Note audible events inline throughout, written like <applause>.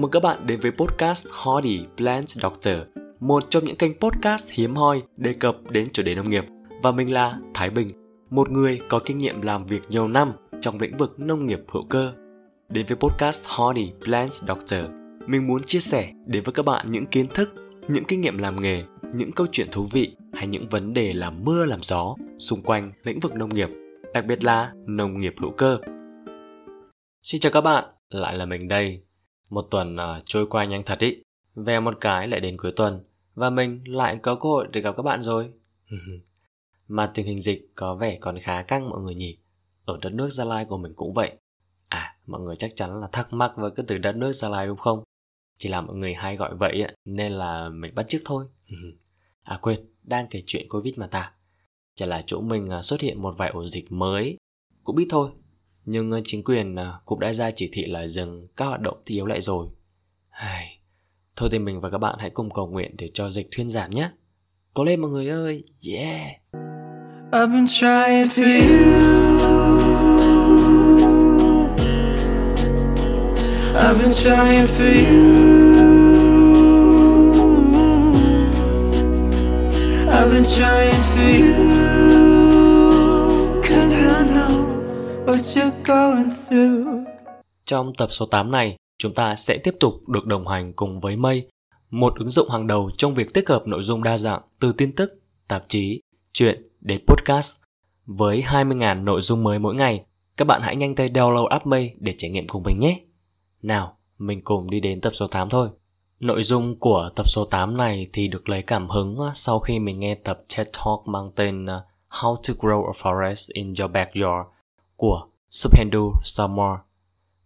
Chào mừng các bạn đến với podcast Hardy Plant Doctor, một trong những kênh podcast hiếm hoi đề cập đến chủ đề nông nghiệp. Và mình là Thái Bình, một người có kinh nghiệm làm việc nhiều năm trong lĩnh vực nông nghiệp hữu cơ. Đến với podcast Hardy Plant Doctor, mình muốn chia sẻ đến với các bạn những kiến thức, những kinh nghiệm làm nghề, những câu chuyện thú vị hay những vấn đề làm mưa làm gió xung quanh lĩnh vực nông nghiệp, đặc biệt là nông nghiệp hữu cơ. Xin chào các bạn, lại là mình đây. Một tuần uh, trôi qua nhanh thật ý. Về một cái lại đến cuối tuần và mình lại có cơ hội để gặp các bạn rồi. <laughs> mà tình hình dịch có vẻ còn khá căng mọi người nhỉ. Ở đất nước Gia Lai của mình cũng vậy. À, mọi người chắc chắn là thắc mắc với cái từ đất nước Gia Lai đúng không? Chỉ là mọi người hay gọi vậy nên là mình bắt chước thôi. <laughs> à quên, đang kể chuyện Covid mà ta. Chả là chỗ mình à, xuất hiện một vài ổ dịch mới. Cũng biết thôi, nhưng ờ, chính quyền ờ, cũng đã ra chỉ thị là dừng các hoạt động thiết yếu lại rồi. Ai... Thôi thì mình và các bạn hãy cùng cầu nguyện để cho dịch thuyên giảm nhé. Cố lên mọi người ơi, yeah! I've been trying for you I've been trying for you I've been trying for you trong tập số 8 này, chúng ta sẽ tiếp tục được đồng hành cùng với Mây, một ứng dụng hàng đầu trong việc tích hợp nội dung đa dạng từ tin tức, tạp chí, truyện đến podcast. Với 20.000 nội dung mới mỗi ngày, các bạn hãy nhanh tay download app Mây để trải nghiệm cùng mình nhé. Nào, mình cùng đi đến tập số 8 thôi. Nội dung của tập số 8 này thì được lấy cảm hứng ờ, sau khi mình nghe tập TED Talk mang tên ờ, How to Grow a Forest in Your Backyard của Subhendu Samor.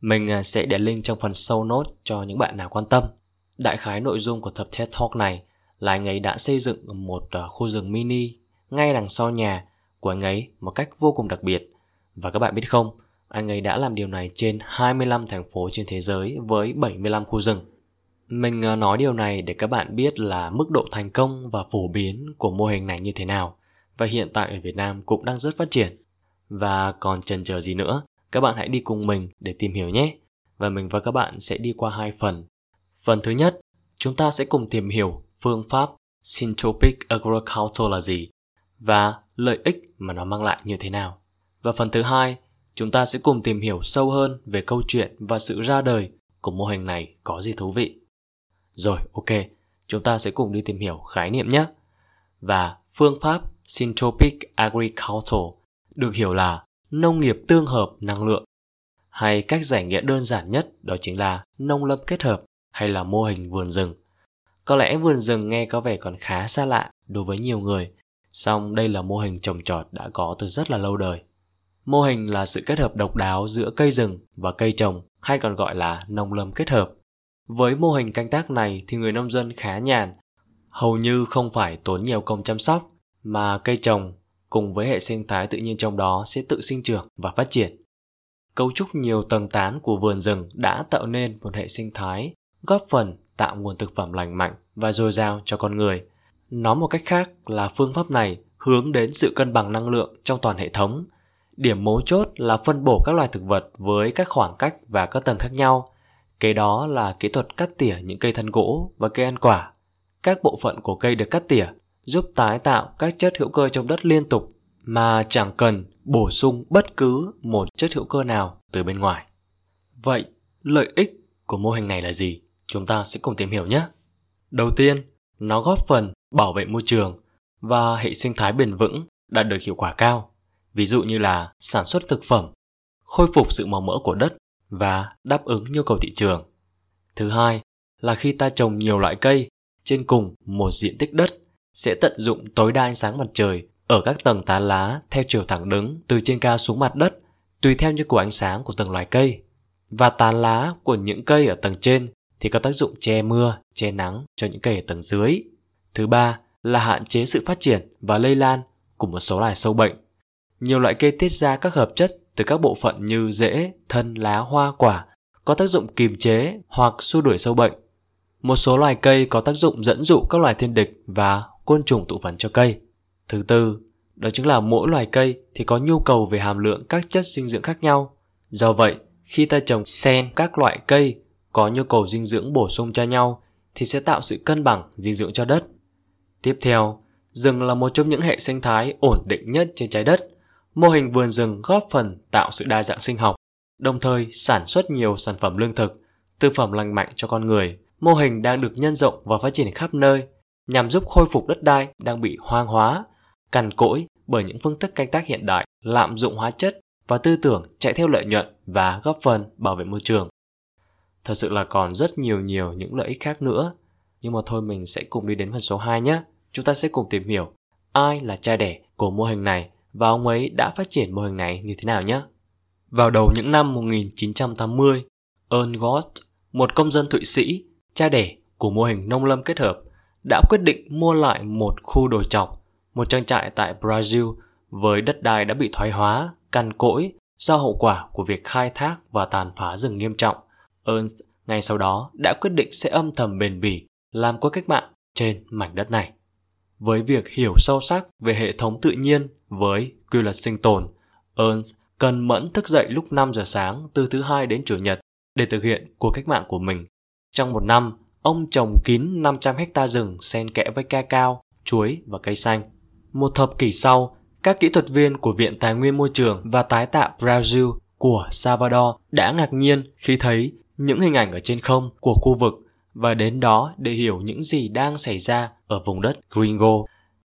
Mình à, sẽ để link trong phần show note cho những bạn nào quan tâm. Đại khái nội dung của tập TED Talk này là anh ấy đã xây dựng một à, khu rừng mini ngay đằng sau nhà của anh ấy một cách vô cùng đặc biệt. Và các bạn biết không, anh ấy đã làm điều này trên 25 thành phố trên thế giới với 75 khu rừng. Mình à, nói điều này để các bạn biết là mức độ thành công và phổ biến của mô hình này như thế nào và hiện tại ở Việt Nam cũng đang rất phát triển. Và còn chần chờ gì nữa, các bạn hãy đi cùng mình để tìm hiểu nhé. Và mình và các bạn sẽ đi qua hai phần. Phần thứ nhất, chúng ta sẽ cùng tìm hiểu phương pháp Syntropic Agriculture là gì và lợi ích mà nó mang lại như thế nào. Và phần thứ hai, chúng ta sẽ cùng tìm hiểu sâu hơn về câu chuyện và sự ra đời của mô hình này có gì thú vị. Rồi, ok, chúng ta sẽ cùng đi tìm hiểu khái niệm nhé. Và phương pháp Syntropic Agriculture được hiểu là nông nghiệp tương hợp năng lượng. Hay cách giải nghĩa đơn giản nhất đó chính là nông lâm kết hợp hay là mô hình vườn rừng. Có lẽ vườn rừng nghe có vẻ còn khá xa lạ đối với nhiều người, song đây là mô hình trồng trọt đã có từ rất là lâu đời. Mô hình là sự kết hợp độc đáo giữa cây rừng và cây trồng, hay còn gọi là nông lâm kết hợp. Với mô hình canh tác này thì người nông dân khá nhàn, hầu như không phải tốn nhiều công chăm sóc, mà cây trồng cùng với hệ sinh thái tự nhiên trong đó sẽ tự sinh trưởng và phát triển. Cấu trúc nhiều tầng tán của vườn rừng đã tạo nên một hệ sinh thái, góp phần tạo nguồn thực phẩm lành mạnh và dồi dào cho con người. Nói một cách khác là phương pháp này hướng đến sự cân bằng năng lượng trong toàn hệ thống. Điểm mấu chốt là phân bổ các loài thực vật với các khoảng cách và các tầng khác nhau. Kế đó là kỹ thuật cắt tỉa những cây thân gỗ và cây ăn quả. Các bộ phận của cây được cắt tỉa giúp tái tạo các chất hữu cơ trong đất liên tục mà chẳng cần bổ sung bất cứ một chất hữu cơ nào từ bên ngoài. Vậy, lợi ích của mô hình này là gì? Chúng ta sẽ cùng tìm hiểu nhé. Đầu tiên, nó góp phần bảo vệ môi trường và hệ sinh thái bền vững đạt được hiệu quả cao. Ví dụ như là sản xuất thực phẩm, khôi phục sự màu mỡ của đất và đáp ứng nhu cầu thị trường. Thứ hai là khi ta trồng nhiều loại cây trên cùng một diện tích đất sẽ tận dụng tối đa ánh sáng mặt trời ở các tầng tán lá theo chiều thẳng đứng từ trên cao xuống mặt đất, tùy theo nhu cầu ánh sáng của từng loài cây. Và tán lá của những cây ở tầng trên thì có tác dụng che mưa, che nắng cho những cây ở tầng dưới. Thứ ba là hạn chế sự phát triển và lây lan của một số loài sâu bệnh. Nhiều loại cây tiết ra các hợp chất từ các bộ phận như rễ, thân, lá, hoa, quả có tác dụng kiềm chế hoặc xua đuổi sâu bệnh. Một số loài cây có tác dụng dẫn dụ các loài thiên địch và côn trùng tụ phấn cho cây. Thứ tư, đó chính là mỗi loài cây thì có nhu cầu về hàm lượng các chất dinh dưỡng khác nhau. Do vậy, khi ta trồng xen các loại cây có nhu cầu dinh dưỡng bổ sung cho nhau thì sẽ tạo sự cân bằng dinh dưỡng cho đất. Tiếp theo, rừng là một trong những hệ sinh thái ổn định nhất trên trái đất. Mô hình vườn rừng góp phần tạo sự đa dạng sinh học, đồng thời sản xuất nhiều sản phẩm lương thực, thực phẩm lành mạnh cho con người. Mô hình đang được nhân rộng và phát triển khắp nơi nhằm giúp khôi phục đất đai đang bị hoang hóa, cằn cỗi bởi những phương thức canh tác hiện đại, lạm dụng hóa chất và tư tưởng chạy theo lợi nhuận và góp phần bảo vệ môi trường. Thật sự là còn rất nhiều nhiều những lợi ích khác nữa, nhưng mà thôi mình sẽ cùng đi đến phần số 2 nhé. Chúng ta sẽ cùng tìm hiểu ai là cha đẻ của mô hình này và ông ấy đã phát triển mô hình này như thế nào nhé. Vào đầu những năm 1980, Ernst Gott, một công dân Thụy Sĩ, cha đẻ của mô hình nông lâm kết hợp, đã quyết định mua lại một khu đồi chọc, một trang trại tại Brazil với đất đai đã bị thoái hóa, cằn cỗi do hậu quả của việc khai thác và tàn phá rừng nghiêm trọng. Ernst ngay sau đó đã quyết định sẽ âm thầm bền bỉ làm cuộc cách mạng trên mảnh đất này. Với việc hiểu sâu sắc về hệ thống tự nhiên với quy luật sinh tồn, Ernst cần mẫn thức dậy lúc 5 giờ sáng từ thứ hai đến chủ nhật để thực hiện cuộc cách mạng của mình. Trong một năm, ông trồng kín 500 hecta rừng xen kẽ với ca cao, chuối và cây xanh. Một thập kỷ sau, các kỹ thuật viên của Viện Tài nguyên Môi trường và Tái tạo Brazil của Salvador đã ngạc nhiên khi thấy những hình ảnh ở trên không của khu vực và đến đó để hiểu những gì đang xảy ra ở vùng đất Gringo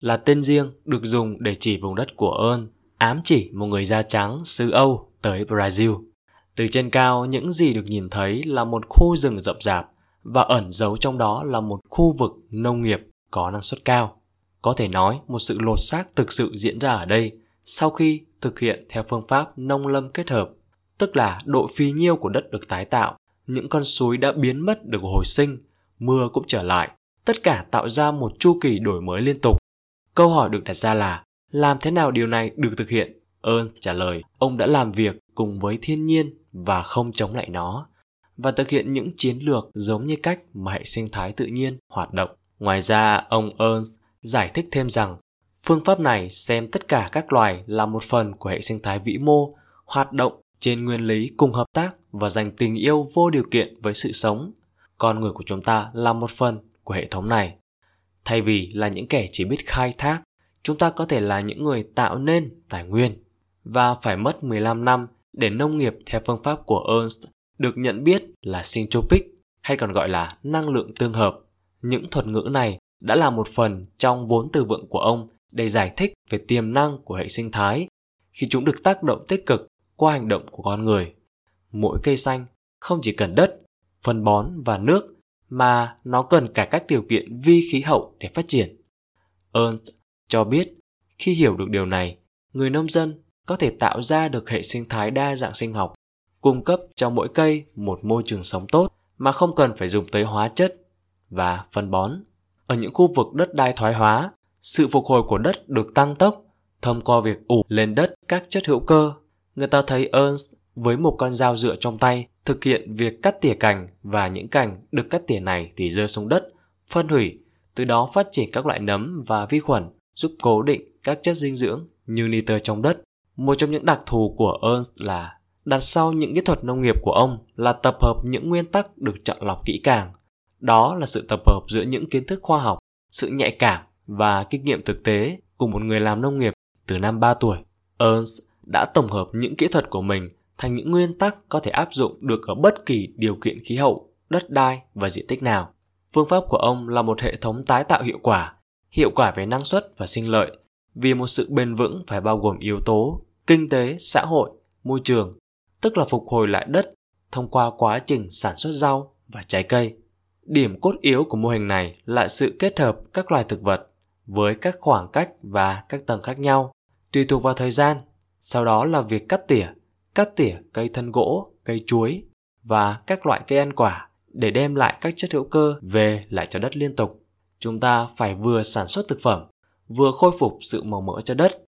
là tên riêng được dùng để chỉ vùng đất của ơn, ám chỉ một người da trắng xứ Âu tới Brazil. Từ trên cao, những gì được nhìn thấy là một khu rừng rậm rạp và ẩn giấu trong đó là một khu vực nông nghiệp có năng suất cao. Có thể nói một sự lột xác thực sự diễn ra ở đây sau khi thực hiện theo phương pháp nông lâm kết hợp, tức là độ phì nhiêu của đất được tái tạo, những con suối đã biến mất được hồi sinh, mưa cũng trở lại, tất cả tạo ra một chu kỳ đổi mới liên tục. Câu hỏi được đặt ra là làm thế nào điều này được thực hiện? Ơn trả lời, ông đã làm việc cùng với thiên nhiên và không chống lại nó và thực hiện những chiến lược giống như cách mà hệ sinh thái tự nhiên hoạt động. Ngoài ra, ông Ernst giải thích thêm rằng phương pháp này xem tất cả các loài là một phần của hệ sinh thái vĩ mô, hoạt động trên nguyên lý cùng hợp tác và dành tình yêu vô điều kiện với sự sống. Con người của chúng ta là một phần của hệ thống này. Thay vì là những kẻ chỉ biết khai thác, chúng ta có thể là những người tạo nên tài nguyên. Và phải mất 15 năm để nông nghiệp theo phương pháp của Ernst được nhận biết là syntropic hay còn gọi là năng lượng tương hợp. Những thuật ngữ này đã là một phần trong vốn từ vựng của ông để giải thích về tiềm năng của hệ sinh thái khi chúng được tác động tích cực qua hành động của con người. Mỗi cây xanh không chỉ cần đất, phân bón và nước mà nó cần cả các điều kiện vi khí hậu để phát triển. Ernst cho biết khi hiểu được điều này, người nông dân có thể tạo ra được hệ sinh thái đa dạng sinh học, cung cấp cho mỗi cây một môi trường sống tốt mà không cần phải dùng tới hóa chất và phân bón. Ở những khu vực đất đai thoái hóa, sự phục hồi của đất được tăng tốc thông qua việc ủ lên đất các chất hữu cơ. Người ta thấy Ernst với một con dao dựa trong tay thực hiện việc cắt tỉa cành và những cành được cắt tỉa này thì rơi xuống đất, phân hủy, từ đó phát triển các loại nấm và vi khuẩn giúp cố định các chất dinh dưỡng như nitơ trong đất. Một trong những đặc thù của Ernst là đặt sau những kỹ thuật nông nghiệp của ông là tập hợp những nguyên tắc được chọn lọc kỹ càng. Đó là sự tập hợp giữa những kiến thức khoa học, sự nhạy cảm và kinh nghiệm thực tế của một người làm nông nghiệp từ năm 3 tuổi. Ernst đã tổng hợp những kỹ thuật của mình thành những nguyên tắc có thể áp dụng được ở bất kỳ điều kiện khí hậu, đất đai và diện tích nào. Phương pháp của ông là một hệ thống tái tạo hiệu quả, hiệu quả về năng suất và sinh lợi, vì một sự bền vững phải bao gồm yếu tố kinh tế, xã hội, môi trường, tức là phục hồi lại đất thông qua quá trình sản xuất rau và trái cây. Điểm cốt yếu của mô hình này là sự kết hợp các loài thực vật với các khoảng cách và các tầng khác nhau, tùy thuộc vào thời gian. Sau đó là việc cắt tỉa, cắt tỉa cây thân gỗ, cây chuối và các loại cây ăn quả để đem lại các chất hữu cơ về lại cho đất liên tục. Chúng ta phải vừa sản xuất thực phẩm, vừa khôi phục sự màu mỡ cho đất,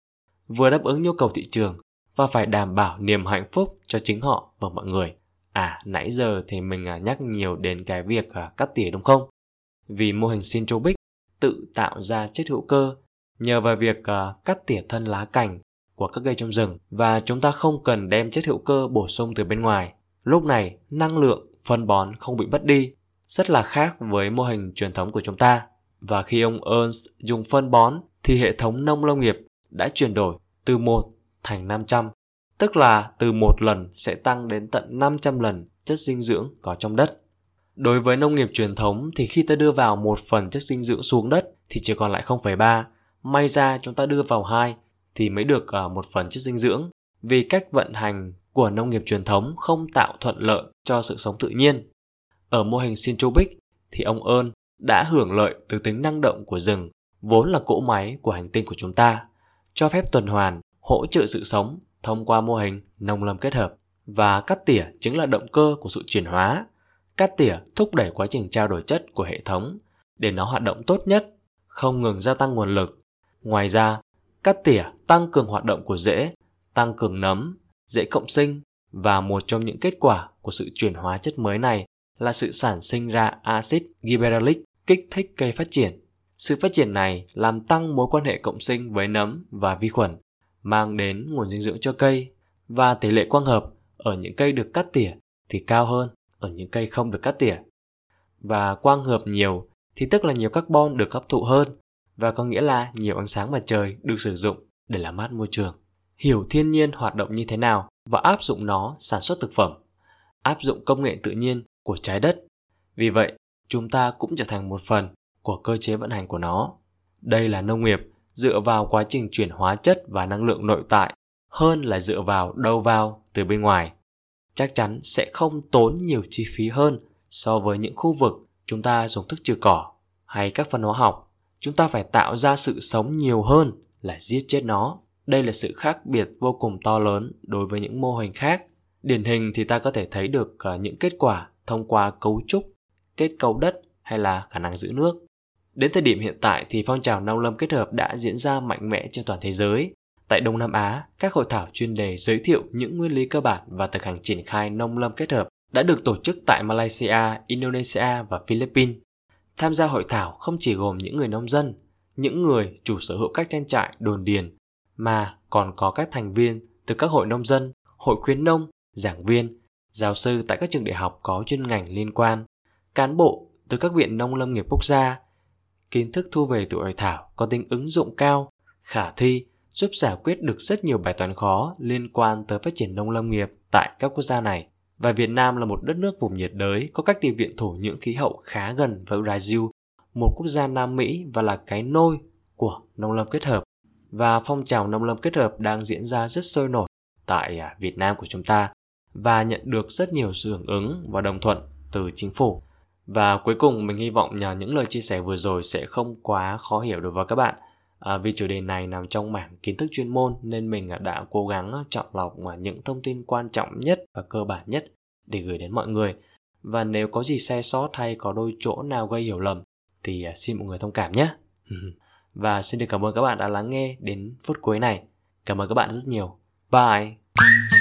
vừa đáp ứng nhu cầu thị trường và phải đảm bảo niềm hạnh phúc cho chính họ và mọi người. À, nãy giờ thì mình à, nhắc nhiều đến cái việc à, cắt tỉa đúng không? Vì mô hình Syntropic tự tạo ra chất hữu cơ nhờ vào việc à, cắt tỉa thân lá cành của các cây trong rừng và chúng ta không cần đem chất hữu cơ bổ sung từ bên ngoài. Lúc này, năng lượng phân bón không bị mất đi, rất là khác với mô hình truyền thống của chúng ta. Và khi ông Ernst dùng phân bón thì hệ thống nông lâm nghiệp đã chuyển đổi từ một thành 500, tức là từ một lần sẽ tăng đến tận 500 lần chất dinh dưỡng có trong đất. Đối với nông nghiệp truyền thống thì khi ta đưa vào một phần chất dinh dưỡng xuống đất thì chỉ còn lại 0,3. May ra chúng ta đưa vào 2 thì mới được à, một phần chất dinh dưỡng. Vì cách vận hành của nông nghiệp truyền thống không tạo thuận lợi cho sự sống tự nhiên. Ở mô hình Syntropic thì ông ơn đã hưởng lợi từ tính năng động của rừng, vốn là cỗ máy của hành tinh của chúng ta, cho phép tuần hoàn, hỗ trợ sự sống thông qua mô hình nông lâm kết hợp. Và cắt tỉa chính là động cơ của sự chuyển hóa. Cắt tỉa thúc đẩy quá trình trao đổi chất của hệ thống để nó hoạt động tốt nhất, không ngừng gia tăng nguồn lực. Ngoài ra, cắt tỉa tăng cường hoạt động của rễ, tăng cường nấm, rễ cộng sinh và một trong những kết quả của sự chuyển hóa chất mới này là sự sản sinh ra axit gibberellic kích thích cây phát triển. Sự phát triển này làm tăng mối quan hệ cộng sinh với nấm và vi khuẩn, mang đến nguồn dinh dưỡng cho cây và tỷ lệ quang hợp ở những cây được cắt tỉa thì cao hơn ở những cây không được cắt tỉa. Và quang hợp nhiều thì tức là nhiều carbon được hấp thụ hơn và có nghĩa là nhiều ánh sáng mặt trời được sử dụng để làm mát môi trường. Hiểu thiên nhiên hoạt động như thế nào và áp dụng nó sản xuất thực phẩm, áp dụng công nghệ tự nhiên của trái đất. Vì vậy, chúng ta cũng trở thành một phần của cơ chế vận hành của nó. Đây là nông nghiệp dựa vào quá trình chuyển hóa chất và năng lượng nội tại hơn là dựa vào đầu vào từ bên ngoài. Chắc chắn sẽ không tốn nhiều chi phí hơn so với những khu vực chúng ta dùng thức trừ cỏ hay các phân hóa học. Chúng ta phải tạo ra sự sống nhiều hơn là giết chết nó. Đây là sự khác biệt vô cùng to lớn đối với những mô hình khác. Điển hình thì ta có thể thấy được ờ, những kết quả thông qua cấu trúc, kết cấu đất hay là khả năng giữ nước. Đến thời điểm hiện tại thì phong trào nông lâm kết hợp đã diễn ra mạnh mẽ trên toàn thế giới. Tại Đông Nam Á, các hội thảo chuyên đề giới thiệu những nguyên lý cơ bản và thực hành triển khai nông lâm kết hợp đã được tổ chức tại Malaysia, Indonesia và Philippines. Tham gia hội thảo không chỉ gồm những người nông dân, những người chủ sở hữu các trang trại, đồn điền, mà còn có các thành viên từ các hội nông dân, hội khuyến nông, giảng viên, giáo sư tại các trường đại học có chuyên ngành liên quan, cán bộ từ các viện nông lâm nghiệp quốc gia. Kiến thức thu về từ hội thảo có tính ứng dụng cao, khả thi, giúp giải quyết được rất nhiều bài toán khó liên quan tới phát triển nông lâm nghiệp tại các quốc gia này. Và Việt Nam là một đất nước vùng nhiệt đới có các điều kiện thổ nhưỡng khí hậu khá gần với Brazil, một quốc gia Nam Mỹ và là cái nôi của nông lâm kết hợp. Và phong trào nông lâm kết hợp đang diễn ra rất sôi nổi tại à, Việt Nam của chúng ta và nhận được rất nhiều sự hưởng ứng và đồng thuận từ chính phủ. Và cuối cùng mình hy vọng nhờ những lời chia sẻ vừa rồi sẽ không quá khó hiểu đối với các bạn. À, vì chủ đề này nằm trong mảng kiến thức chuyên môn nên mình à, đã cố gắng à, chọn lọc à, những thông tin quan trọng nhất và cơ bản nhất để gửi đến mọi người. Và nếu có gì sai sót hay có đôi chỗ nào gây hiểu lầm thì xin mọi người thông cảm nhé. <laughs> và xin được cảm ơn các bạn đã lắng nghe đến phút cuối này. Cảm ơn các bạn rất nhiều. Bye!